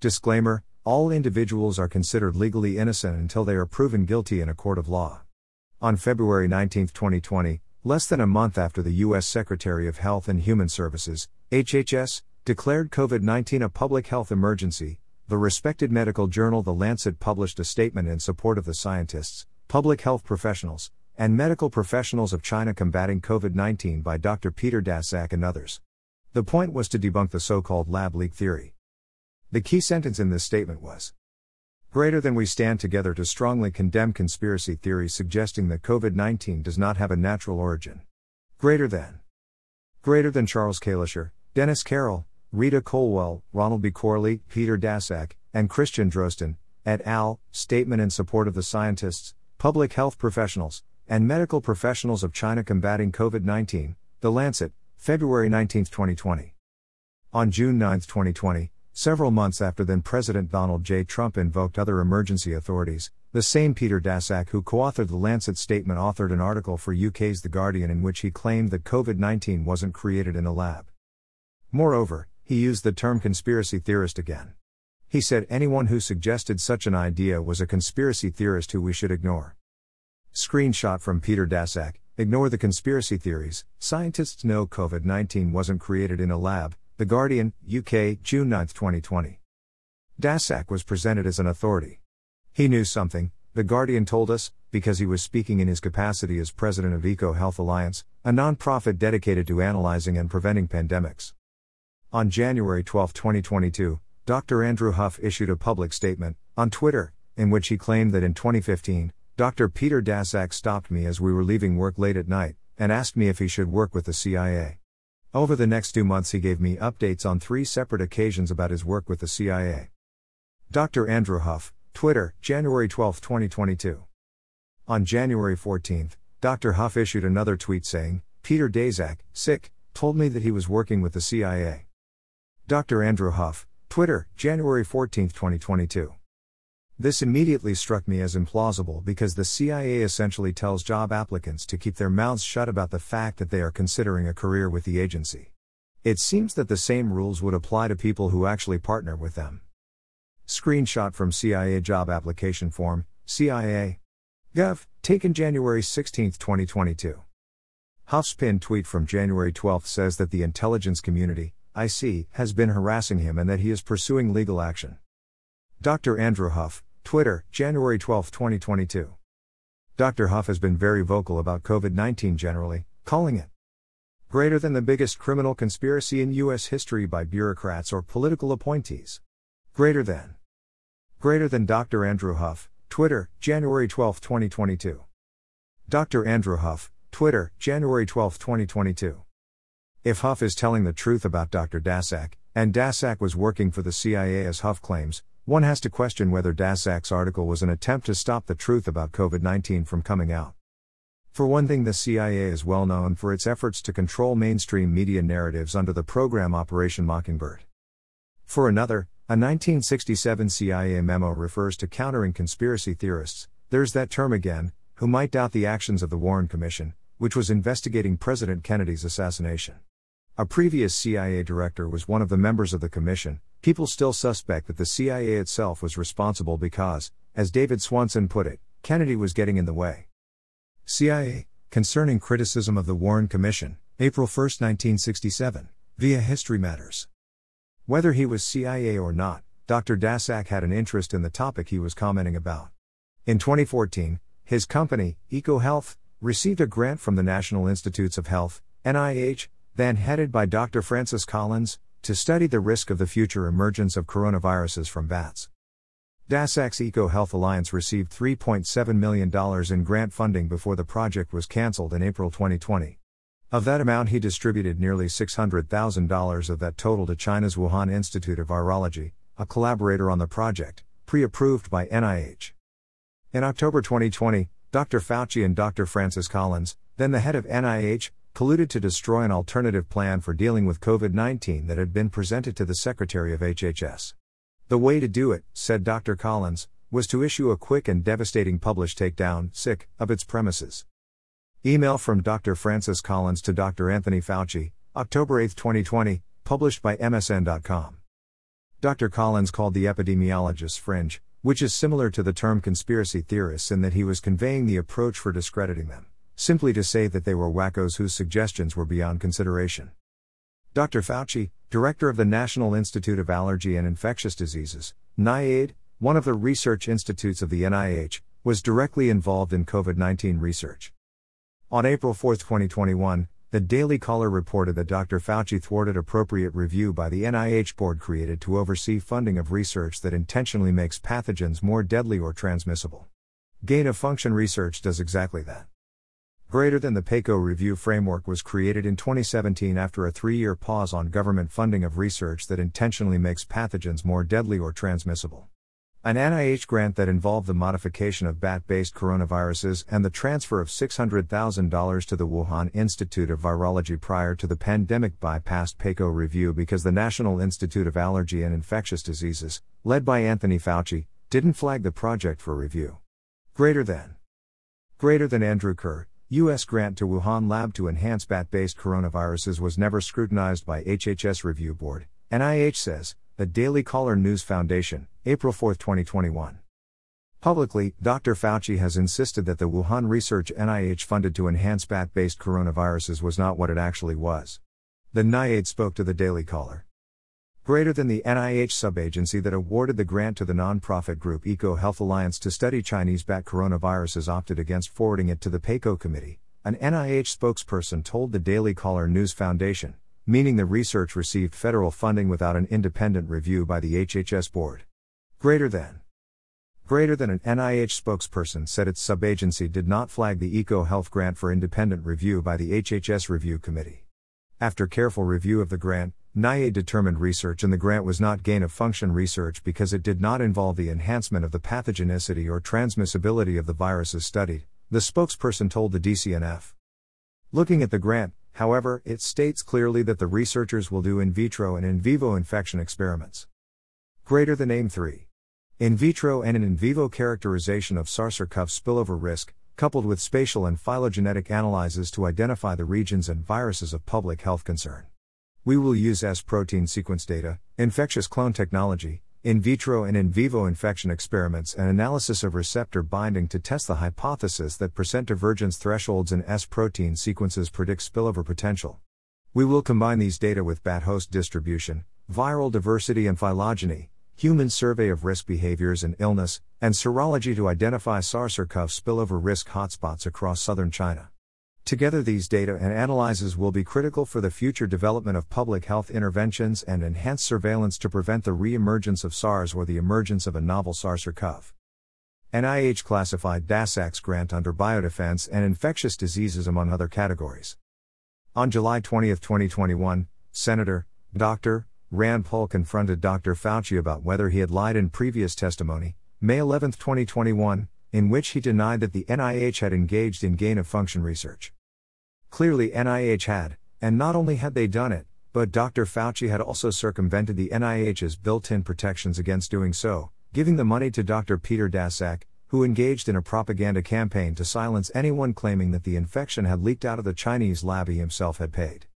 Disclaimer All individuals are considered legally innocent until they are proven guilty in a court of law. On February 19, 2020, less than a month after the U.S. Secretary of Health and Human Services, HHS, declared COVID 19 a public health emergency, the respected medical journal The Lancet published a statement in support of the scientists, public health professionals, and medical professionals of China combating COVID 19 by Dr. Peter Daszak and others. The point was to debunk the so called lab leak theory. The key sentence in this statement was Greater than we stand together to strongly condemn conspiracy theories suggesting that COVID 19 does not have a natural origin. Greater than. Greater than Charles Calisher, Dennis Carroll, Rita Colwell, Ronald B. Corley, Peter Daszak, and Christian Drosten, et al., statement in support of the scientists, public health professionals, and medical professionals of China combating COVID 19, The Lancet, February 19, 2020. On June 9, 2020, Several months after then President Donald J. Trump invoked other emergency authorities, the same Peter Daszak who co authored the Lancet statement authored an article for UK's The Guardian in which he claimed that COVID 19 wasn't created in a lab. Moreover, he used the term conspiracy theorist again. He said anyone who suggested such an idea was a conspiracy theorist who we should ignore. Screenshot from Peter Daszak Ignore the conspiracy theories. Scientists know COVID 19 wasn't created in a lab, the Guardian, UK, June 9, 2020. Daszak was presented as an authority. He knew something, The Guardian told us, because he was speaking in his capacity as president of EcoHealth Alliance, a non-profit dedicated to analyzing and preventing pandemics. On January 12, 2022, Dr. Andrew Huff issued a public statement, on Twitter, in which he claimed that in 2015, Dr. Peter Daszak stopped me as we were leaving work late at night, and asked me if he should work with the CIA. Over the next two months, he gave me updates on three separate occasions about his work with the CIA. Dr. Andrew Huff, Twitter, January 12, 2022. On January 14, Dr. Huff issued another tweet saying, Peter Daszak, sick, told me that he was working with the CIA. Dr. Andrew Huff, Twitter, January 14, 2022. This immediately struck me as implausible because the CIA essentially tells job applicants to keep their mouths shut about the fact that they are considering a career with the agency. It seems that the same rules would apply to people who actually partner with them. Screenshot from CIA job application form, CIA. Gov, taken January 16, 2022. Huff's pinned tweet from January 12 says that the intelligence community, IC, has been harassing him and that he is pursuing legal action. Dr. Andrew Huff, Twitter, January 12, 2022. Dr. Huff has been very vocal about COVID 19 generally, calling it greater than the biggest criminal conspiracy in U.S. history by bureaucrats or political appointees. Greater than. Greater than Dr. Andrew Huff, Twitter, January 12, 2022. Dr. Andrew Huff, Twitter, January 12, 2022. If Huff is telling the truth about Dr. Daszak, and Daszak was working for the CIA as Huff claims, one has to question whether Daszak's article was an attempt to stop the truth about COVID 19 from coming out. For one thing, the CIA is well known for its efforts to control mainstream media narratives under the program Operation Mockingbird. For another, a 1967 CIA memo refers to countering conspiracy theorists, there's that term again, who might doubt the actions of the Warren Commission, which was investigating President Kennedy's assassination. A previous CIA director was one of the members of the commission, People still suspect that the CIA itself was responsible because, as David Swanson put it, Kennedy was getting in the way. CIA, concerning criticism of the Warren Commission, April 1, 1967, via History Matters. Whether he was CIA or not, Dr. Daszak had an interest in the topic he was commenting about. In 2014, his company, EcoHealth, received a grant from the National Institutes of Health, NIH, then headed by Dr. Francis Collins, to study the risk of the future emergence of coronaviruses from bats. Daszak's EcoHealth Alliance received $3.7 million in grant funding before the project was cancelled in April 2020. Of that amount, he distributed nearly $600,000 of that total to China's Wuhan Institute of Virology, a collaborator on the project, pre approved by NIH. In October 2020, Dr. Fauci and Dr. Francis Collins, then the head of NIH, colluded to destroy an alternative plan for dealing with COVID 19 that had been presented to the Secretary of HHS. The way to do it, said Dr. Collins, was to issue a quick and devastating published takedown, sick, of its premises. Email from Dr. Francis Collins to Dr. Anthony Fauci, October 8, 2020, published by MSN.com. Dr. Collins called the epidemiologists fringe, which is similar to the term conspiracy theorists in that he was conveying the approach for discrediting them, simply to say that they were wackos whose suggestions were beyond consideration. Dr. Fauci, director of the National Institute of Allergy and Infectious Diseases, NIAID, one of the research institutes of the NIH, was directly involved in COVID 19 research. On April 4, 2021, the Daily Caller reported that Dr. Fauci thwarted appropriate review by the NIH board created to oversee funding of research that intentionally makes pathogens more deadly or transmissible. Gain of function research does exactly that. Greater than the PACO review framework was created in 2017 after a three year pause on government funding of research that intentionally makes pathogens more deadly or transmissible. An NIH grant that involved the modification of bat based coronaviruses and the transfer of $600,000 to the Wuhan Institute of Virology prior to the pandemic bypassed PACO review because the National Institute of Allergy and Infectious Diseases, led by Anthony Fauci, didn't flag the project for review. Greater than. Greater than Andrew Kerr, U.S. grant to Wuhan lab to enhance bat based coronaviruses was never scrutinized by HHS Review Board, NIH says, the Daily Caller News Foundation, April 4, 2021. Publicly, Dr. Fauci has insisted that the Wuhan research NIH funded to enhance bat based coronaviruses was not what it actually was. The NIAID spoke to the Daily Caller. Greater than the NIH subagency that awarded the grant to the nonprofit group EcoHealth Alliance to study Chinese bat coronaviruses opted against forwarding it to the PACO committee, an NIH spokesperson told the Daily Caller News Foundation meaning the research received federal funding without an independent review by the HHS board. Greater than. Greater than an NIH spokesperson said its subagency did not flag the EcoHealth grant for independent review by the HHS Review Committee. After careful review of the grant, NIAID determined research in the grant was not gain of function research because it did not involve the enhancement of the pathogenicity or transmissibility of the viruses studied, the spokesperson told the DCNF. Looking at the grant, However, it states clearly that the researchers will do in vitro and in vivo infection experiments. Greater than AIM 3. In vitro and in vivo characterization of SARS-CoV spillover risk, coupled with spatial and phylogenetic analyses to identify the regions and viruses of public health concern. We will use S protein sequence data, infectious clone technology, in vitro and in vivo infection experiments and analysis of receptor binding to test the hypothesis that percent divergence thresholds in S protein sequences predict spillover potential. We will combine these data with bat host distribution, viral diversity and phylogeny, human survey of risk behaviors and illness, and serology to identify SARS-CoV spillover risk hotspots across southern China. Together, these data and analyses will be critical for the future development of public health interventions and enhanced surveillance to prevent the re emergence of SARS or the emergence of a novel SARS or CoV. NIH classified Daszak's grant under biodefense and infectious diseases among other categories. On July 20, 2021, Senator, Dr. Rand Paul confronted Dr. Fauci about whether he had lied in previous testimony, May 11, 2021, in which he denied that the NIH had engaged in gain of function research. Clearly, NIH had, and not only had they done it, but Dr. Fauci had also circumvented the NIH's built in protections against doing so, giving the money to Dr. Peter Daszak, who engaged in a propaganda campaign to silence anyone claiming that the infection had leaked out of the Chinese lab he himself had paid.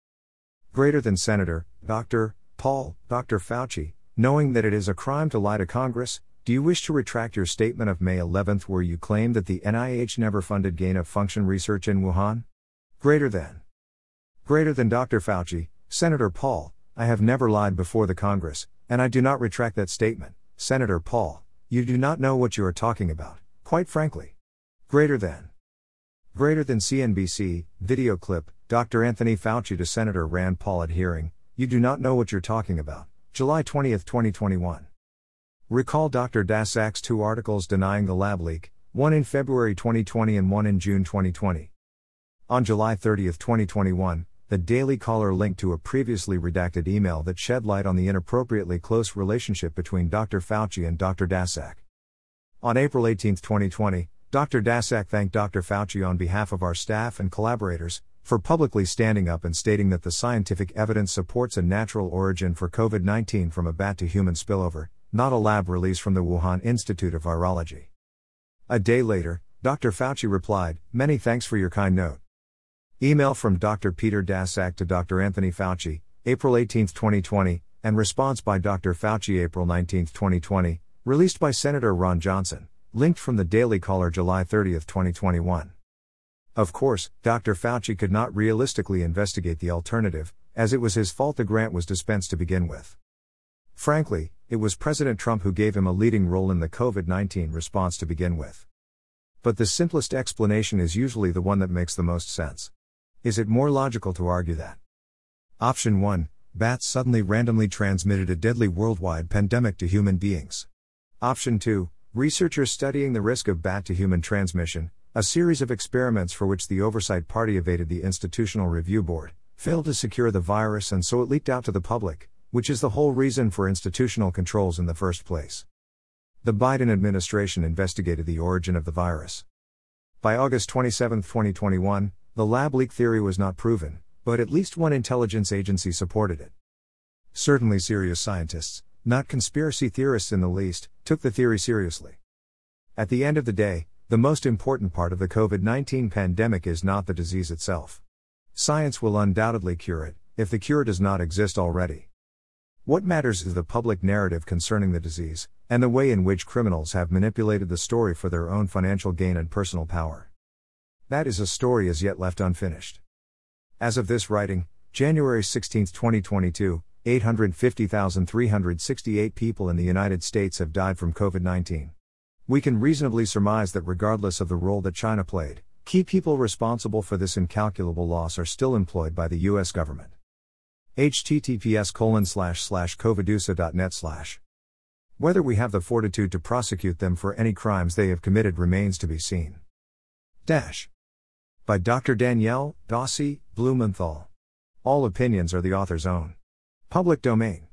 Greater than Senator, Dr. Paul, Dr. Fauci, knowing that it is a crime to lie to Congress, do you wish to retract your statement of May 11 where you claim that the NIH never funded gain of function research in Wuhan? Greater than. Greater than Dr. Fauci, Senator Paul, I have never lied before the Congress, and I do not retract that statement. Senator Paul, you do not know what you are talking about, quite frankly. Greater than. Greater than CNBC, video clip, Dr. Anthony Fauci to Senator Rand Paul at hearing, you do not know what you're talking about. July 20, 2021. Recall Dr. Daszak's two articles denying the lab leak, one in February 2020 and one in June 2020. On July 30, 2021, the Daily Caller linked to a previously redacted email that shed light on the inappropriately close relationship between Dr. Fauci and Dr. Daszak. On April 18, 2020, Dr. Daszak thanked Dr. Fauci on behalf of our staff and collaborators for publicly standing up and stating that the scientific evidence supports a natural origin for COVID 19 from a bat to human spillover, not a lab release from the Wuhan Institute of Virology. A day later, Dr. Fauci replied, Many thanks for your kind note. Email from Dr. Peter Daszak to Dr. Anthony Fauci, April 18, 2020. and response by Dr. Fauci April 19, 2020, released by Senator Ron Johnson, linked from the Daily Caller July 30, 2021. Of course, Dr. Fauci could not realistically investigate the alternative, as it was his fault the grant was dispensed to begin with. Frankly, it was President Trump who gave him a leading role in the COVID 19 response to begin with. But the simplest explanation is usually the one that makes the most sense. Is it more logical to argue that? Option 1 Bats suddenly randomly transmitted a deadly worldwide pandemic to human beings. Option 2 Researchers studying the risk of bat to human transmission, a series of experiments for which the oversight party evaded the Institutional Review Board, failed to secure the virus and so it leaked out to the public, which is the whole reason for institutional controls in the first place. The Biden administration investigated the origin of the virus. By August 27, 2021, the lab leak theory was not proven, but at least one intelligence agency supported it. Certainly, serious scientists, not conspiracy theorists in the least, took the theory seriously. At the end of the day, the most important part of the COVID 19 pandemic is not the disease itself. Science will undoubtedly cure it, if the cure does not exist already. What matters is the public narrative concerning the disease, and the way in which criminals have manipulated the story for their own financial gain and personal power. That is a story as yet left unfinished. As of this writing, January 16, 2022, 850,368 people in the United States have died from COVID 19. We can reasonably surmise that regardless of the role that China played, key people responsible for this incalculable loss are still employed by the U.S. government. https colon covidusa.net. Whether we have the fortitude to prosecute them for any crimes they have committed remains to be seen. Dash. By Dr. Dannielle Dossi Blumenthal. All opinions are the author's own. Public domain.